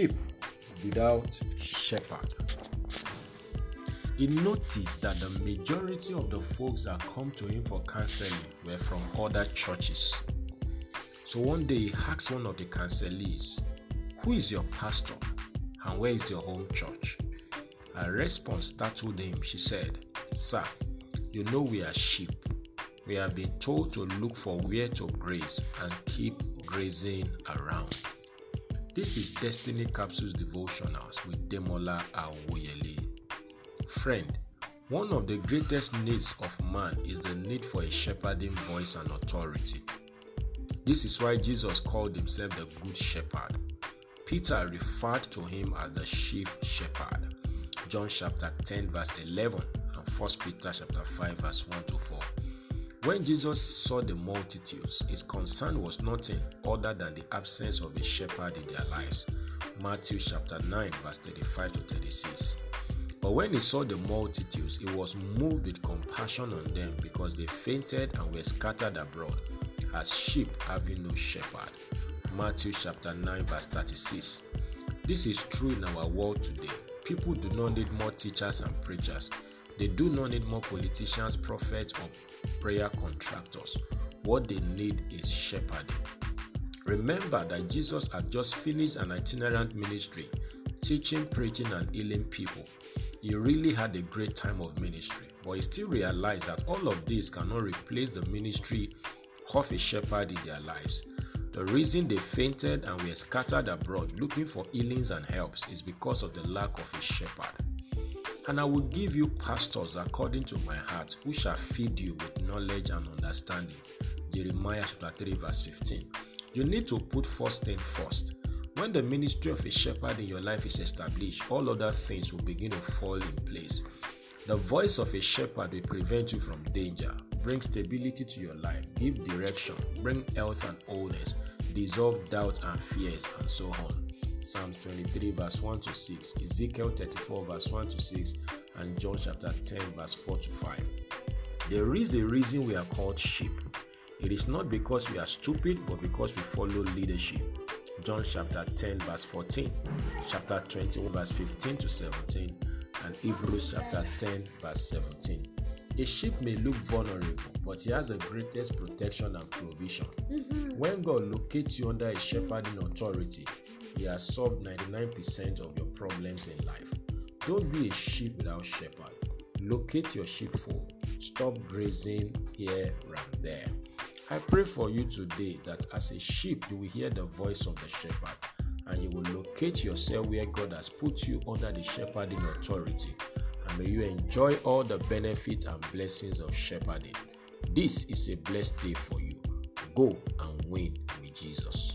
sheep without shepherd. He noticed that the majority of the folks that come to him for counseling were from other churches. So one day he asked one of the counselees, Who is your pastor and where is your home church? Her response startled him. She said, Sir, you know we are sheep. We have been told to look for where to graze and keep grazing around. This is Destiny Capsules Devotionals with Demola Awoyele. Friend, one of the greatest needs of man is the need for a shepherding voice and authority. This is why Jesus called himself the Good Shepherd. Peter referred to him as the chief shepherd. John chapter 10, verse 11, and 1 Peter chapter 5, verse 1 to 4. When Jesus saw the multitudes, his concern was nothing other than the absence of a shepherd in their lives. Matthew chapter 9, verse 35 to 36. But when he saw the multitudes, he was moved with compassion on them because they fainted and were scattered abroad, as sheep having no shepherd. Matthew chapter 9, verse 36. This is true in our world today. People do not need more teachers and preachers they do not need more politicians, prophets, or prayer contractors. What they need is shepherding. Remember that Jesus had just finished an itinerant ministry, teaching, preaching, and healing people. He really had a great time of ministry, but he still realized that all of this cannot replace the ministry of a shepherd in their lives. The reason they fainted and were scattered abroad looking for healings and helps is because of the lack of a shepherd. And I will give you pastors according to my heart, who shall feed you with knowledge and understanding. Jeremiah chapter 3, verse 15. You need to put first thing first. When the ministry of a shepherd in your life is established, all other things will begin to fall in place. The voice of a shepherd will prevent you from danger, bring stability to your life, give direction, bring health and wholeness, dissolve doubt and fears, and so on. Psalm 23, verse 1 to 6, Ezekiel 34, verse 1 to 6, and John chapter 10, verse 4 to 5. There is a reason we are called sheep. It is not because we are stupid, but because we follow leadership. John chapter 10, verse 14, chapter 21, verse 15 to 17, and Hebrews chapter 10, verse 17. A sheep may look vulnerable, but he has the greatest protection and provision. Mm-hmm. When God locates you under a shepherding authority, he has solved 99% of your problems in life. Don't be a sheep without shepherd. Locate your sheepfold. Stop grazing here and there. I pray for you today that as a sheep, you will hear the voice of the shepherd and you will locate yourself where God has put you under the shepherding authority. And may you enjoy all the benefits and blessings of shepherding. This is a blessed day for you. Go and win with Jesus.